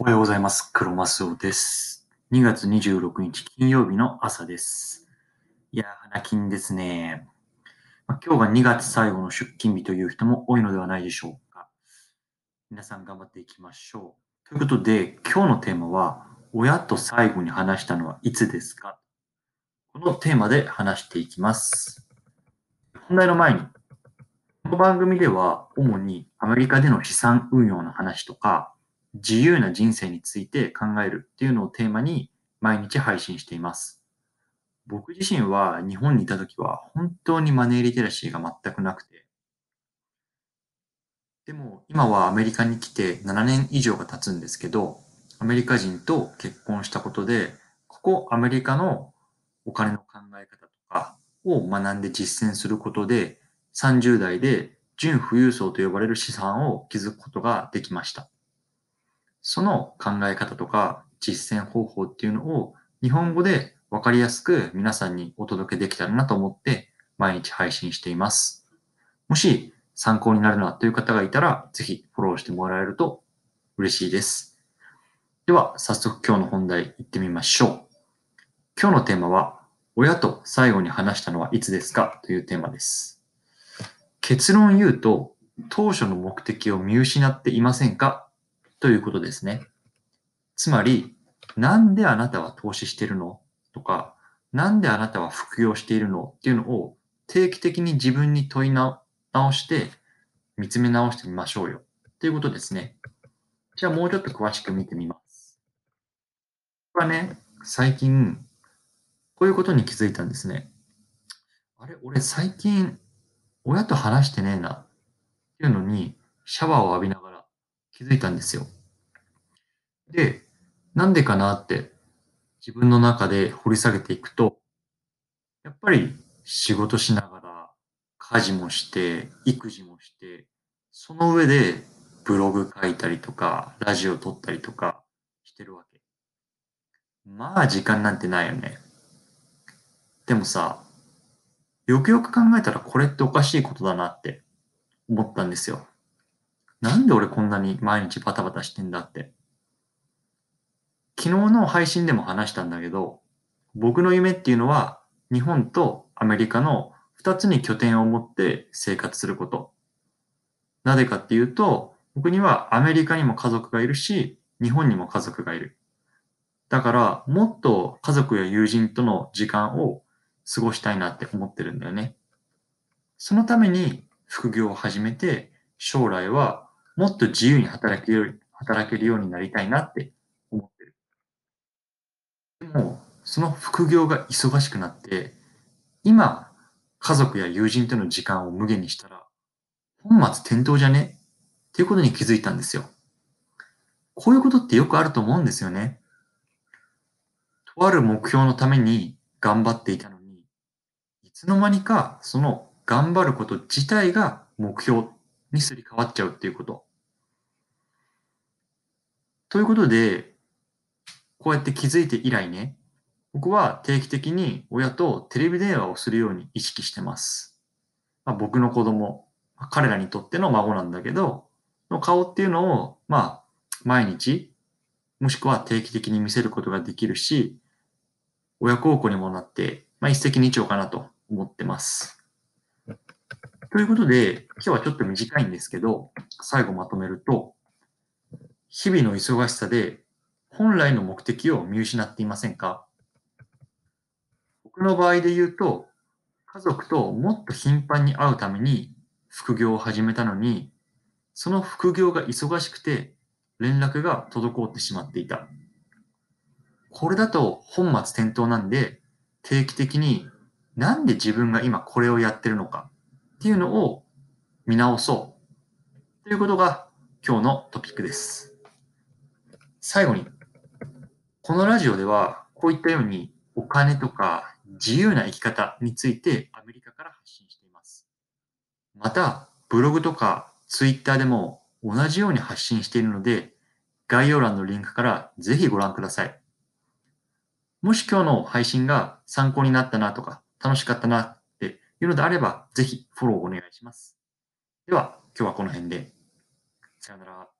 おはようございます。黒マスオです。2月26日金曜日の朝です。いやー、花金ですね。ま、今日が2月最後の出勤日という人も多いのではないでしょうか。皆さん頑張っていきましょう。ということで、今日のテーマは、親と最後に話したのはいつですか？このテーマで話していきます。本題の前に、この番組では主にアメリカでの資産運用の話とか、自由な人生について考えるっていうのをテーマに毎日配信しています。僕自身は日本にいた時は本当にマネーリテラシーが全くなくて、でも今はアメリカに来て7年以上が経つんですけど、アメリカ人と結婚したことで、ここアメリカのお金の考え方とかを学んで実践することで、30代で純富裕層と呼ばれる資産を築くことができました。その考え方とか実践方法っていうのを日本語でわかりやすく皆さんにお届けできたらなと思って毎日配信しています。もし参考になるなという方がいたらぜひフォローしてもらえると嬉しいです。では早速今日の本題行ってみましょう。今日のテーマは親と最後に話したのはいつですか？というテーマです。結論言うと当初の目的を見失っていませんか？ということですね。つまり、なんであなたは投資してるの？とか、なんであなたは副業しているの？っていうのを定期的に自分に問い直して見つめ直してみましょうよ。ということですね。じゃあもうちょっと詳しく見てみます。これはね、最近、こういうことに気づいたんですね。あれ、俺最近、親と話してねえなっていうのに、シャワーを浴びながら気づいたんですよ。で、なんでかなって自分の中で掘り下げていくと、やっぱり仕事しながら家事もして、育児もして、その上でブログ書いたりとか、ラジオ撮ったりとかしてるわけ。まあ時間なんてないよね。でもさ、よくよく考えたらこれっておかしいことだなって思ったんですよ。なんで俺こんなに毎日バタバタしてんだって。昨日の配信でも話したんだけど、僕の夢っていうのは日本とアメリカの2つに拠点を持って生活すること。なぜかっていうと、僕にはアメリカにも家族がいるし、日本にも家族がいる。だから、もっと家族や友人との時間を過ごしたいなって思ってるんだよね。そのために副業を始めて、将来はもっと自由に働けるように働けるようになりたいなって思ってる。でも、その副業が忙しくなって、今、家族や友人との時間を無限にしたら、本末転倒じゃね？っていうことに気づいたんですよ。こういうことってよくあると思うんですよね。とある目標のために頑張っていたのに、いつの間にかその頑張ること自体が目標にすり替わっちゃうっていうこと。ということで、こうやって気づいて以来ね、僕は定期的に親とテレビ電話をするように意識してます。まあ、僕の子供、彼らにとっての孫なんだけど、の顔っていうのを、まあ、毎日、もしくは定期的に見せることができるし、親孝行にもなって、まあ、一石二鳥かなと思ってます。ということで、今日はちょっと短いんですけど、最後まとめると、日々の忙しさで本来の目的を見失っていませんか？僕の場合で言うと、家族ともっと頻繁に会うために副業を始めたのに、その副業が忙しくて連絡が滞ってしまっていた。これだと本末転倒なんで、定期的になんで自分が今これをやってるのか？っていうのを見直そうということが今日のトピックです。最後に、このラジオではこういったようにお金とか自由な生き方についてアメリカから発信しています。また、ブログとかツイッターでも同じように発信しているので、概要欄のリンクからぜひご覧ください。もし今日の配信が参考になったなとか楽しかったなっていうのであれば、ぜひフォローお願いします。では、今日はこの辺で。さよなら。